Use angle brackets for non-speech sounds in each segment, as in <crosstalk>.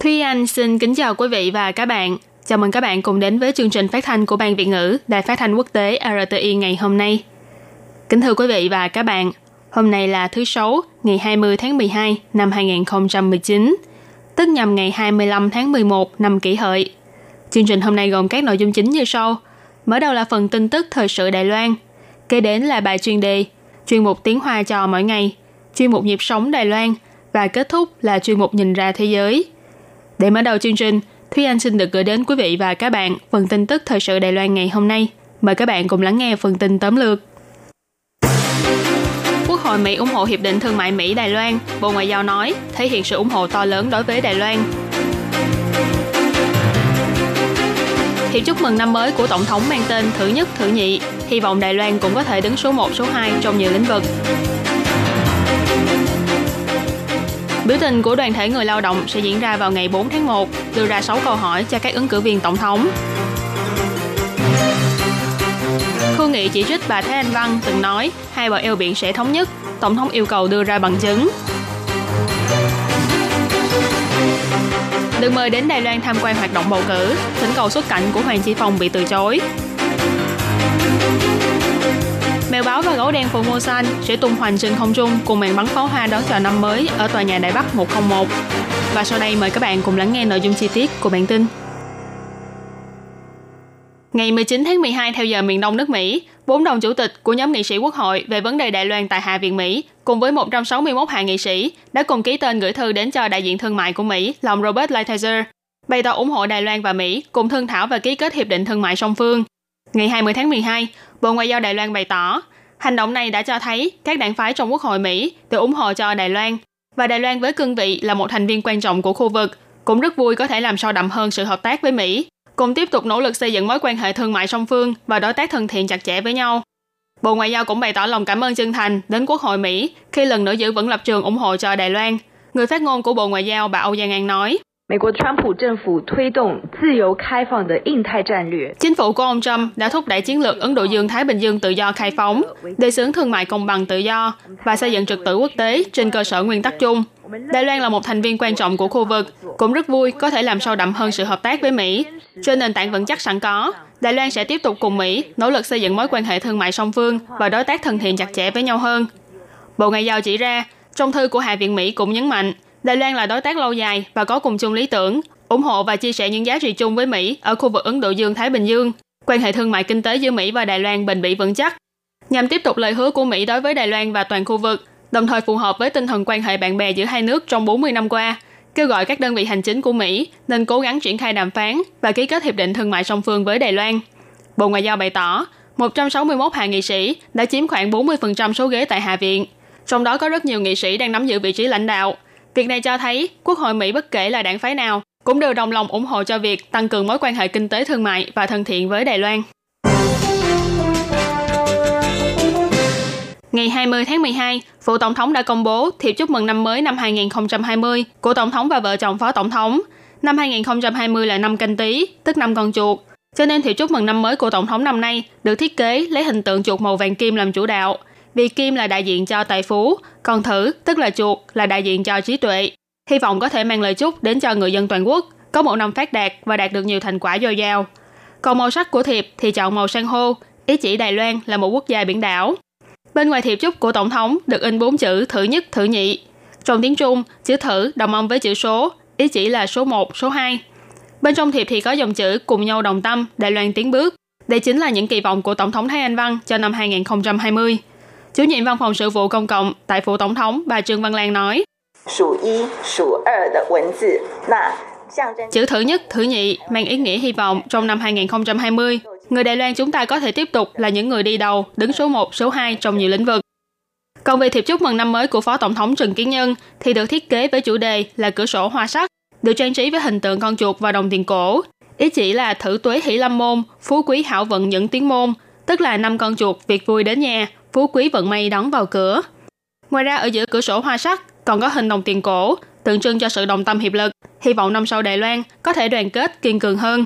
Thúy Anh xin kính chào quý vị và các bạn. Chào mừng các bạn cùng đến với chương trình phát thanh của Ban Việt ngữ Đài Phát thanh Quốc tế RTI ngày hôm nay. Kính thưa quý vị và các bạn, hôm nay là thứ Sáu, ngày 20 tháng 12 năm 2019, tức nhằm ngày 25 tháng 11 năm kỷ hợi. Chương trình hôm nay gồm các nội dung chính như sau. Mở đầu là phần tin tức thời sự Đài Loan, kế đến là bài chuyên đề, chuyên mục tiếng Hoa trò mỗi ngày, chuyên mục nhịp sống Đài Loan và kết thúc là chuyên mục nhìn ra thế giới. Để mở đầu chương trình, Thúy Anh xin được gửi đến quý vị và các bạn phần tin tức thời sự Đài Loan ngày hôm nay. Mời các bạn cùng lắng nghe phần tin tóm lược. Quốc hội Mỹ ủng hộ Hiệp định Thương mại Mỹ-Đài Loan, Bộ Ngoại giao nói, thể hiện sự ủng hộ to lớn đối với Đài Loan. Thiệp chúc mừng năm mới của Tổng thống mang tên Thứ Nhất, Thứ Nhị, hy vọng Đài Loan cũng có thể đứng số 1, số 2 trong nhiều lĩnh vực. Biểu tình của đoàn thể người lao động sẽ diễn ra vào ngày 4 tháng 1, đưa ra 6 câu hỏi cho các ứng cử viên tổng thống. Khu nghị chỉ trích bà Thái Anh Văn từng nói hai bờ eo biển sẽ thống nhất, tổng thống yêu cầu đưa ra bằng chứng. Được mời đến Đài Loan tham quan hoạt động bầu cử, thỉnh cầu xuất cảnh của Hoàng Chi Phong bị từ chối. Và gấu đen Formosan sẽ tung hoành trên không trung cùng màn bắn pháo hoa đón chào năm mới ở tòa nhà Đại Bắc 101. Và sau đây mời các bạn cùng lắng nghe nội dung chi tiết của bản tin. Ngày 19 tháng 12 theo giờ miền Đông nước Mỹ, bốn đồng chủ tịch của nhóm nghị sĩ quốc hội về vấn đề Đài Loan tại Hạ viện Mỹ cùng với 161 hạ nghị sĩ đã cùng ký tên gửi thư đến cho đại diện thương mại của Mỹ là ông Robert Lighthizer, bày tỏ ủng hộ Đài Loan và Mỹ cùng thương thảo và ký kết hiệp định thương mại song phương. Ngày 20 tháng 12, Bộ Ngoại giao Đài Loan bày tỏ, hành động này đã cho thấy các đảng phái trong Quốc hội Mỹ đều ủng hộ cho Đài Loan và Đài Loan với cương vị là một thành viên quan trọng của khu vực cũng rất vui có thể làm sâu đậm hơn sự hợp tác với Mỹ cùng tiếp tục nỗ lực xây dựng mối quan hệ thương mại song phương và đối tác thân thiện chặt chẽ với nhau. Bộ Ngoại giao cũng bày tỏ lòng cảm ơn chân thành đến Quốc hội Mỹ khi lần nữa giữ vững lập trường ủng hộ cho Đài Loan. Người phát ngôn của Bộ Ngoại giao bà Âu Giang An nói, 美国川普政府推动自由开放的印太战略。 Chính phủ của ông Trump đã thúc đẩy chiến lược Ấn Độ Dương-Thái Bình Dương tự do khai phóng, đề xướng thương mại công bằng tự do và xây dựng trật tự quốc tế trên cơ sở nguyên tắc chung. Đài Loan là một thành viên quan trọng của khu vực, cũng rất vui có thể làm sâu đậm hơn sự hợp tác với Mỹ. Trên nền tảng vững chắc sẵn có, Đài Loan sẽ tiếp tục cùng Mỹ nỗ lực xây dựng mối quan hệ thương mại song phương và đối tác thân thiện chặt chẽ với nhau hơn. Bộ Ngoại giao chỉ ra, trong thư của Hạ viện Mỹ cũng nhấn mạnh, Đài Loan là đối tác lâu dài và có cùng chung lý tưởng, ủng hộ và chia sẻ những giá trị chung với Mỹ ở khu vực Ấn Độ Dương-Thái Bình Dương. Quan hệ thương mại kinh tế giữa Mỹ và Đài Loan bền bỉ vững chắc, nhằm tiếp tục lời hứa của Mỹ đối với Đài Loan và toàn khu vực, đồng thời phù hợp với tinh thần quan hệ bạn bè giữa hai nước trong 40 năm qua, kêu gọi các đơn vị hành chính của Mỹ nên cố gắng triển khai đàm phán và ký kết hiệp định thương mại song phương với Đài Loan. Bộ Ngoại giao bày tỏ, 161 hạ nghị sĩ đã chiếm khoảng 40% số ghế tại Hạ viện, trong đó có rất nhiều nghị sĩ đang nắm giữ vị trí lãnh đạo. Việc này cho thấy Quốc hội Mỹ bất kể là đảng phái nào cũng đều đồng lòng ủng hộ cho việc tăng cường mối quan hệ kinh tế thương mại và thân thiện với Đài Loan. Ngày 20 tháng 12, Phủ Tổng thống đã công bố thiệp chúc mừng năm mới năm 2020 của Tổng thống và vợ chồng Phó Tổng thống. Năm 2020 là năm canh tí, tức năm con chuột. Cho nên thiệp chúc mừng năm mới của Tổng thống năm nay được thiết kế lấy hình tượng chuột màu vàng kim làm chủ đạo. Vì kim là đại diện cho tài phú, còn thử, tức là chuột, là đại diện cho trí tuệ. Hy vọng có thể mang lời chúc đến cho người dân toàn quốc, có một năm phát đạt và đạt được nhiều thành quả dồi dào. Còn màu sắc của thiệp thì chọn màu san hô, ý chỉ Đài Loan là một quốc gia biển đảo. Bên ngoài thiệp chúc của Tổng thống được in bốn chữ thử nhất, thử nhị. Trong tiếng Trung, chữ thử đồng âm với chữ số, ý chỉ là số 1, số 2. Bên trong thiệp thì có dòng chữ cùng nhau đồng tâm, Đài Loan tiến bước. Đây chính là những kỳ vọng của Tổng thống Thái Anh Văn cho năm 2020. Chủ nhiệm văn phòng sự vụ công cộng tại phủ tổng thống bà Trương Văn Lan nói. Chữ thứ nhất, thứ nhị mang ý nghĩa hy vọng trong năm 2020, người Đài Loan chúng ta có thể tiếp tục là những người đi đầu, đứng số 1, số 2 trong nhiều lĩnh vực. Còn về thiệp chúc mừng năm mới của Phó Tổng thống Trần Kiến Nhân thì được thiết kế với chủ đề là cửa sổ hoa sắc, được trang trí với hình tượng con chuột và đồng tiền cổ. Ý chỉ là thử tuế hỷ lâm môn, phú quý hảo vận những tiếng môn, tức là năm con chuột việc vui đến nhà, phú quý vận may đón vào cửa. Ngoài ra ở giữa cửa sổ hoa sắc còn có hình đồng tiền cổ, tượng trưng cho sự đồng tâm hiệp lực, hy vọng năm sau Đài Loan có thể đoàn kết kiên cường hơn.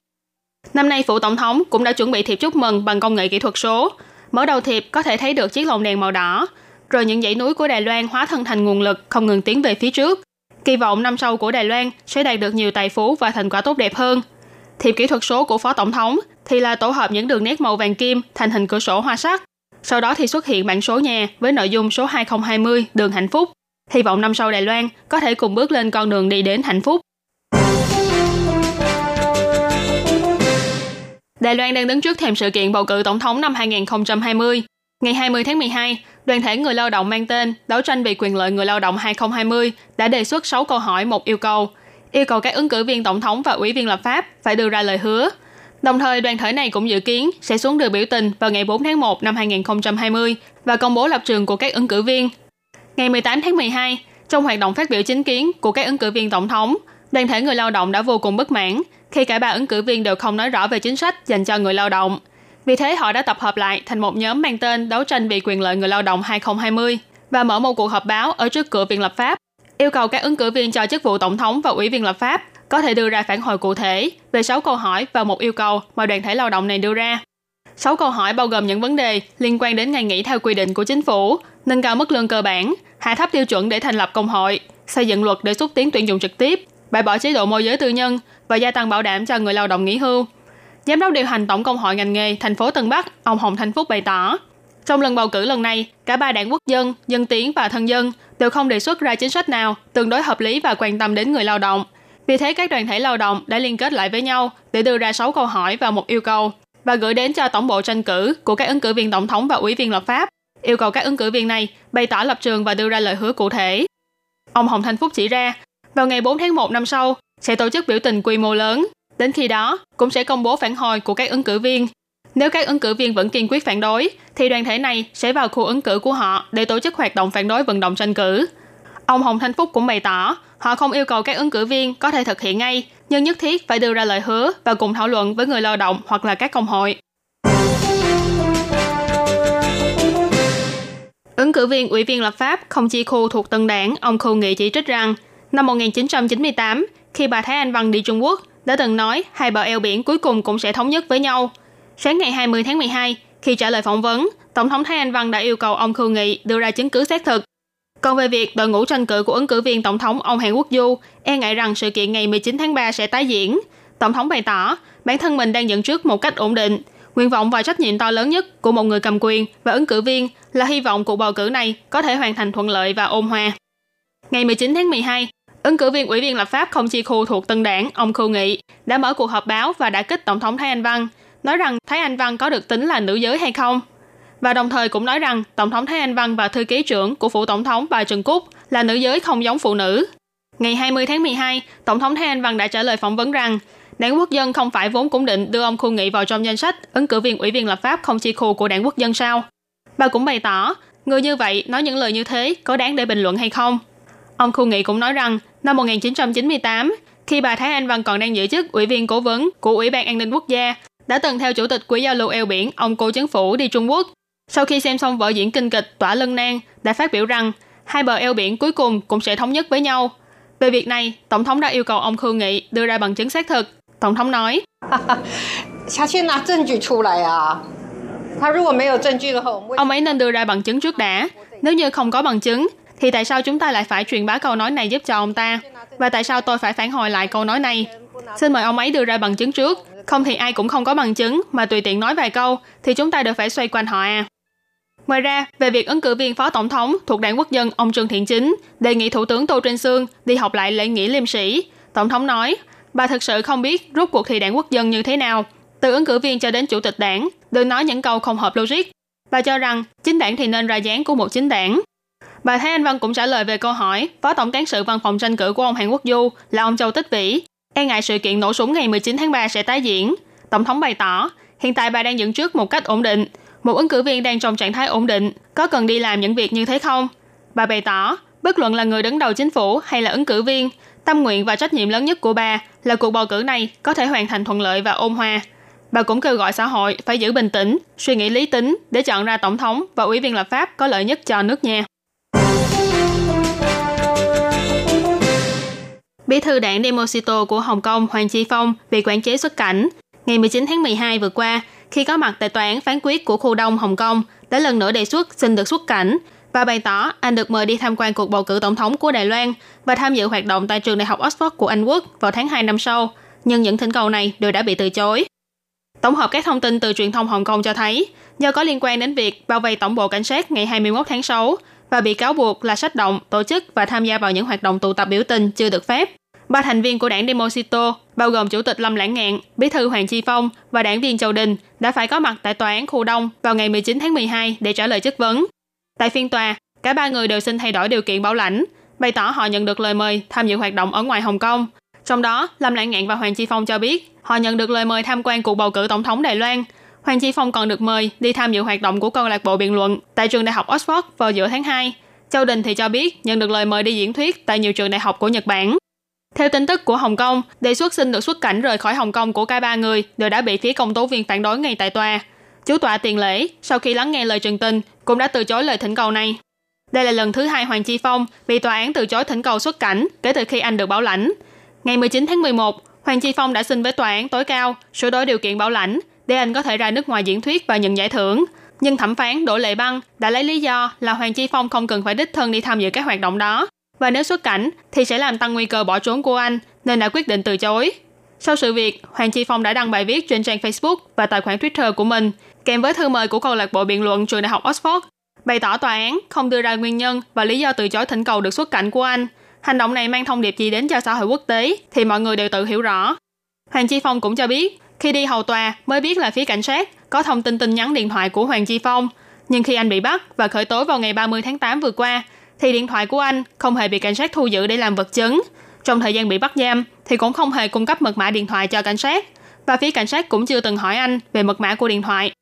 Năm nay, phủ tổng thống cũng đã chuẩn bị thiệp chúc mừng bằng công nghệ kỹ thuật số. Mở đầu thiệp có thể thấy được chiếc lồng đèn màu đỏ, rồi những dãy núi của Đài Loan hóa thân thành nguồn lực không ngừng tiến về phía trước. Kỳ vọng năm sau của Đài Loan sẽ đạt được nhiều tài phú và thành quả tốt đẹp hơn. Thiệp kỹ thuật số của Phó Tổng thống thì là tổ hợp những đường nét màu vàng kim thành hình cửa sổ hoa sắc. Sau đó thì xuất hiện bản số nhà với nội dung số 2020 đường hạnh phúc. Hy vọng năm sau Đài Loan có thể cùng bước lên con đường đi đến hạnh phúc. Đài Loan đang đứng trước thềm sự kiện bầu cử tổng thống năm 2020. Ngày 20 tháng 12, đoàn thể người lao động mang tên Đấu tranh vì quyền lợi người lao động 2020 đã đề xuất 6 câu hỏi một yêu cầu, yêu cầu các ứng cử viên tổng thống và ủy viên lập pháp phải đưa ra lời hứa. Đồng thời, đoàn thể này cũng dự kiến sẽ xuống đường biểu tình vào ngày 4 tháng 1 năm 2020 và công bố lập trường của các ứng cử viên. Ngày 18 tháng 12, trong hoạt động phát biểu chính kiến của các ứng cử viên tổng thống, đoàn thể người lao động đã vô cùng bất mãn khi cả ba ứng cử viên đều không nói rõ về chính sách dành cho người lao động. Vì thế họ đã tập hợp lại thành một nhóm mang tên Đấu tranh vì quyền lợi người lao động 2020 và mở một cuộc họp báo ở trước cửa viện lập pháp, yêu cầu các ứng cử viên cho chức vụ tổng thống và ủy viên lập pháp có thể đưa ra phản hồi cụ thể về 6 câu hỏi và một yêu cầu mà đoàn thể lao động này đưa ra. 6 câu hỏi bao gồm những vấn đề liên quan đến ngày nghỉ theo quy định của chính phủ, nâng cao mức lương cơ bản, hạ thấp tiêu chuẩn để thành lập công hội, xây dựng luật để xúc tiến tuyển dụng trực tiếp, bãi bỏ chế độ môi giới tư nhân và gia tăng bảo đảm cho người lao động nghỉ hưu. Giám đốc điều hành Tổng công hội ngành nghề thành phố Tân Bắc, ông Hồng Thanh Phúc bày tỏ, trong lần bầu cử lần này, cả ba đảng quốc dân, dân tiến và thân dân đều không đề xuất ra chính sách nào tương đối hợp lý và quan tâm đến người lao động. Vì thế các đoàn thể lao động đã liên kết lại với nhau để đưa ra 6 câu hỏi và một yêu cầu và gửi đến cho tổng bộ tranh cử của các ứng cử viên tổng thống và ủy viên lập pháp, yêu cầu các ứng cử viên này bày tỏ lập trường và đưa ra lời hứa cụ thể. Ông Hồng Thanh Phúc chỉ ra, vào ngày 4 tháng 1 năm sau, sẽ tổ chức biểu tình quy mô lớn. Đến khi đó, cũng sẽ công bố phản hồi của các ứng cử viên. Nếu các ứng cử viên vẫn kiên quyết phản đối, thì đoàn thể này sẽ vào khu ứng cử của họ để tổ chức hoạt động phản đối vận động tranh cử. Ông Hồng Thanh Phúc cũng bày tỏ, họ không yêu cầu các ứng cử viên có thể thực hiện ngay, nhưng nhất thiết phải đưa ra lời hứa và cùng thảo luận với người lao động hoặc là các công hội. Ứng cử viên ủy viên lập pháp không chi khu thuộc Tân Đảng, ông Khu Nghị chỉ trích rằng, năm 1998, khi bà Thái Anh Văn đi Trung Quốc, đã từng nói hai bờ eo biển cuối cùng cũng sẽ thống nhất với nhau. Sáng ngày 20 tháng 12, khi trả lời phỏng vấn, Tổng thống Thái Anh Văn đã yêu cầu ông Khưu Nghị đưa ra chứng cứ xác thực. Còn về việc đội ngũ tranh cử của ứng cử viên Tổng thống ông Hàn Quốc Du e ngại rằng sự kiện ngày 19 tháng 3 sẽ tái diễn, Tổng thống bày tỏ bản thân mình đang dẫn trước một cách ổn định. Nguyện vọng và trách nhiệm to lớn nhất của một người cầm quyền và ứng cử viên là hy vọng cuộc bầu cử này có thể hoàn thành thuận lợi và ôn hòa. Ngày 19 tháng 12, Ứng cử viên ủy viên lập pháp không chi khu thuộc Tân Đảng, ông Khưu Nghị, đã mở cuộc họp báo và đã kích Tổng thống Thái Anh Văn, nói rằng Thái Anh Văn có được tính là nữ giới hay không. Và đồng thời cũng nói rằng Tổng thống Thái Anh Văn và thư ký trưởng của phủ Tổng thống bà Trần Cúc là nữ giới không giống phụ nữ. Ngày 20 tháng 12, Tổng thống Thái Anh Văn đã trả lời phỏng vấn rằng Đảng Quốc dân không phải vốn cũng định đưa ông Khu Nghị vào trong danh sách ứng cử viên ủy viên lập pháp không chi khu của Đảng Quốc dân sao? Bà cũng bày tỏ, người như vậy nói những lời như thế có đáng để bình luận hay không? Ông Khu Nghị cũng nói rằng năm 1998, khi bà Thái Anh Văn còn đang giữ chức ủy viên cố vấn của Ủy ban An ninh Quốc gia, đã từng theo chủ tịch Quỹ giao lưu eo biển ông Cô chính Phủ đi Trung Quốc. Sau khi xem xong vở diễn kinh kịch Tỏa Lân Nang, đã phát biểu rằng hai bờ eo biển cuối cùng cũng sẽ thống nhất với nhau. Về việc này, Tổng thống đã yêu cầu ông Khương Nghị đưa ra bằng chứng xác thực. Tổng thống nói, <laughs> Ông ấy nên đưa ra bằng chứng trước đã. Nếu như không có bằng chứng, thì tại sao chúng ta lại phải truyền bá câu nói này giúp cho ông ta? Và tại sao tôi phải phản hồi lại câu nói này? Xin mời ông ấy đưa ra bằng chứng trước. Không thì ai cũng không có bằng chứng mà tùy tiện nói vài câu thì chúng ta đều phải xoay quanh họ à. Ngoài ra, về việc ứng cử viên phó tổng thống thuộc đảng quốc dân ông Trương Thiện Chính đề nghị Thủ tướng Tô Trinh Sương đi học lại lễ nghĩa liêm sĩ, Tổng thống nói, bà thực sự không biết rốt cuộc thì đảng quốc dân như thế nào. Từ ứng cử viên cho đến chủ tịch đảng, đừng nói những câu không hợp logic. Bà cho rằng chính đảng thì nên ra dáng của một chính đảng. Bà Thái Anh Văn cũng trả lời về câu hỏi Phó Tổng cán sự văn phòng tranh cử của ông Hàn Quốc Du là ông Châu Tích Vĩ. E ngại sự kiện nổ súng ngày 19 tháng 3 sẽ tái diễn. Tổng thống bày tỏ, hiện tại bà đang dẫn trước một cách ổn định. Một ứng cử viên đang trong trạng thái ổn định, có cần đi làm những việc như thế không? Bà bày tỏ, bất luận là người đứng đầu chính phủ hay là ứng cử viên, Tâm nguyện và trách nhiệm lớn nhất của bà là cuộc bầu cử này có thể hoàn thành thuận lợi và ôn hòa. Bà cũng kêu gọi xã hội phải giữ bình tĩnh, suy nghĩ lý tính để chọn ra tổng thống và ủy viên lập pháp có lợi nhất cho nước nhà. Bí thư đảng Demosito của Hồng Kông Hoàng Chi Phong bị quản chế xuất cảnh. Ngày 19 tháng 12 vừa qua, khi có mặt tại tòa án phán quyết của khu đông Hồng Kông, đã lần nữa đề xuất xin được xuất cảnh và bày tỏ anh được mời đi tham quan cuộc bầu cử tổng thống của Đài Loan và tham dự hoạt động tại trường đại học Oxford của Anh Quốc vào tháng 2 năm sau. Nhưng những thỉnh cầu này đều đã bị từ chối. Tổng hợp các thông tin từ truyền thông Hồng Kông cho thấy, do có liên quan đến việc bao vây tổng bộ cảnh sát ngày 21 tháng 6 và bị cáo buộc là sách động, tổ chức và tham gia vào những hoạt động tụ tập biểu tình chưa được phép. Ba thành viên của đảng Demosito, bao gồm Chủ tịch Lâm Lãng Ngạn, Bí thư Hoàng Chi Phong và đảng viên Châu Đình đã phải có mặt tại tòa án khu Đông vào ngày 19 tháng 12 để trả lời chất vấn. Tại phiên tòa, cả ba người đều xin thay đổi điều kiện bảo lãnh, bày tỏ họ nhận được lời mời tham dự hoạt động ở ngoài Hồng Kông. Trong đó, Lâm Lãng Ngạn và Hoàng Chi Phong cho biết họ nhận được lời mời tham quan cuộc bầu cử tổng thống Đài Loan. Hoàng Chi Phong còn được mời đi tham dự hoạt động của câu lạc bộ biện luận tại trường đại học Oxford vào giữa tháng 2. Châu Đình thì cho biết nhận được lời mời đi diễn thuyết tại nhiều trường đại học của Nhật Bản. Theo tin tức của Hồng Kông, đề xuất xin được xuất cảnh rời khỏi Hồng Kông của cả ba người đều đã bị phía công tố viên phản đối ngay tại tòa. Chủ tọa tiền lễ, sau khi lắng nghe lời trần tình, cũng đã từ chối lời thỉnh cầu này. Đây là lần thứ hai Hoàng Chi Phong bị tòa án từ chối thỉnh cầu xuất cảnh kể từ khi anh được bảo lãnh. Ngày 19 tháng 11, Hoàng Chi Phong đã xin với tòa án tối cao sửa đổi điều kiện bảo lãnh để anh có thể ra nước ngoài diễn thuyết và nhận giải thưởng. Nhưng thẩm phán Đỗ Lệ Băng đã lấy lý do là Hoàng Chi Phong không cần phải đích thân đi tham dự các hoạt động đó. Và nếu xuất cảnh thì sẽ làm tăng nguy cơ bỏ trốn của anh, nên đã quyết định từ chối. Sau sự việc, Hoàng Chi Phong đã đăng bài viết trên trang Facebook và tài khoản Twitter của mình, kèm với thư mời của câu lạc bộ biện luận trường đại học Oxford, bày tỏ tòa án không đưa ra nguyên nhân và lý do từ chối thỉnh cầu được xuất cảnh của anh. Hành động này mang thông điệp gì đến cho xã hội quốc tế thì mọi người đều tự hiểu rõ. Hoàng Chi Phong cũng cho biết, khi đi hầu tòa mới biết là phía cảnh sát có thông tin tin nhắn điện thoại của Hoàng Chi Phong. Nhưng khi anh bị bắt và khởi tố vào ngày 30 tháng 8 vừa qua, thì điện thoại của anh không hề bị cảnh sát thu giữ để làm vật chứng. Trong thời gian bị bắt giam thì cũng không hề cung cấp mật mã điện thoại cho cảnh sát và phía cảnh sát cũng chưa từng hỏi anh về mật mã của điện thoại.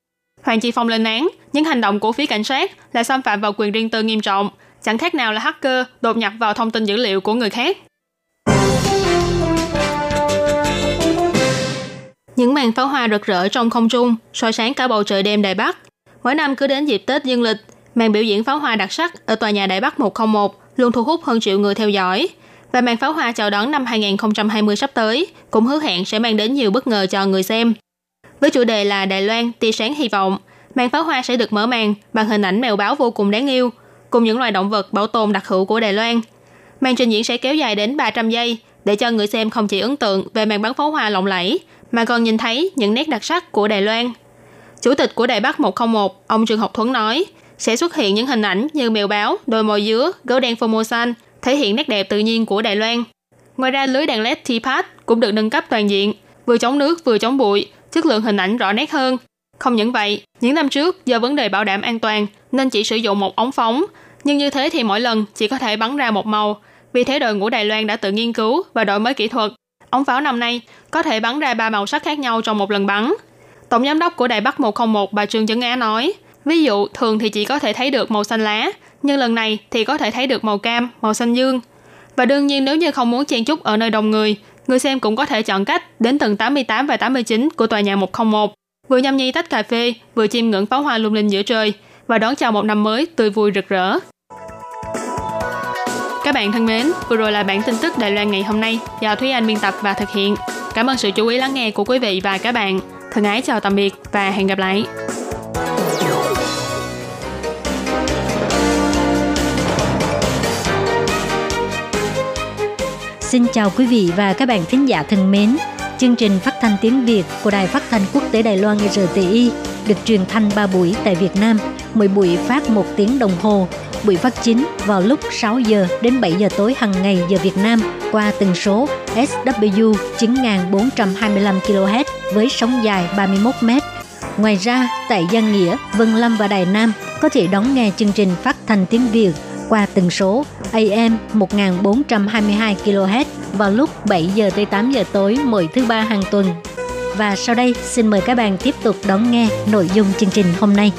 Hoàng Chi Phong lên án những hành động của phía cảnh sát là xâm phạm vào quyền riêng tư nghiêm trọng, chẳng khác nào là hacker đột nhập vào thông tin dữ liệu của người khác. Những màn pháo hoa rực rỡ trong không trung, soi sáng cả bầu trời đêm Đài Bắc. Mỗi năm cứ đến dịp Tết dương lịch, màn biểu diễn pháo hoa đặc sắc ở tòa nhà Đại Bắc 101 luôn thu hút hơn triệu người theo dõi. Và màn pháo hoa chào đón năm 2020 sắp tới cũng hứa hẹn sẽ mang đến nhiều bất ngờ cho người xem. Với chủ đề là Đài Loan tia sáng hy vọng, màn pháo hoa sẽ được mở màn bằng hình ảnh mèo báo vô cùng đáng yêu, cùng những loài động vật bảo tồn đặc hữu của Đài Loan. Màn trình diễn sẽ kéo dài đến 300 giây để cho người xem không chỉ ấn tượng về màn bắn pháo hoa lộng lẫy, mà còn nhìn thấy những nét đặc sắc của Đài Loan. Chủ tịch của Đài Bắc 101, ông Trương Học Thuấn nói, sẽ xuất hiện những hình ảnh như mèo báo, đôi mồi dứa, gấu đen Formosan, thể hiện nét đẹp tự nhiên của Đài Loan. Ngoài ra, lưới đèn LED T-Pad cũng được nâng cấp toàn diện, vừa chống nước vừa chống bụi, chất lượng hình ảnh rõ nét hơn. Không những vậy, những năm trước do vấn đề bảo đảm an toàn nên chỉ sử dụng một ống phóng, nhưng như thế thì mỗi lần chỉ có thể bắn ra một màu. Vì thế đội ngũ Đài Loan đã tự nghiên cứu và đổi mới kỹ thuật. Ống pháo năm nay có thể bắn ra ba màu sắc khác nhau trong một lần bắn. Tổng giám đốc của Đài Bắc 101 bà Trương Chấn Á nói, ví dụ thường thì chỉ có thể thấy được màu xanh lá, nhưng lần này thì có thể thấy được màu cam, màu xanh dương. Và đương nhiên nếu như không muốn chen chúc ở nơi đông người, người xem cũng có thể chọn cách đến tầng 88 và 89 của tòa nhà 101, vừa nhâm nhi tách cà phê, vừa chiêm ngưỡng pháo hoa lung linh giữa trời và đón chào một năm mới tươi vui rực rỡ. Các bạn thân mến, vừa rồi là bản tin tức Đài Loan ngày hôm nay do Thúy Anh biên tập và thực hiện. Cảm ơn sự chú ý lắng nghe của quý vị và các bạn. Thân ái chào tạm biệt và hẹn gặp lại. Xin chào quý vị và các bạn thính giả thân mến. Chương trình phát thanh tiếng Việt của Đài Phát thanh Quốc tế Đài Loan RTI được truyền thanh 3 buổi tại Việt Nam, mỗi buổi phát 1 tiếng đồng hồ. Buổi phát chính vào lúc 6 giờ đến 7 giờ tối hàng ngày giờ Việt Nam qua tần số SW 9425 kHz với sóng dài 31 m. Ngoài ra, tại Giang Nghĩa, Vân Lâm và Đài Nam có thể đón nghe chương trình phát thanh tiếng Việt qua tần số AM 1422 kHz vào lúc 7 giờ tới 8 giờ tối mỗi thứ ba hàng tuần. Và sau đây, xin mời các bạn tiếp tục đón nghe nội dung chương trình hôm nay.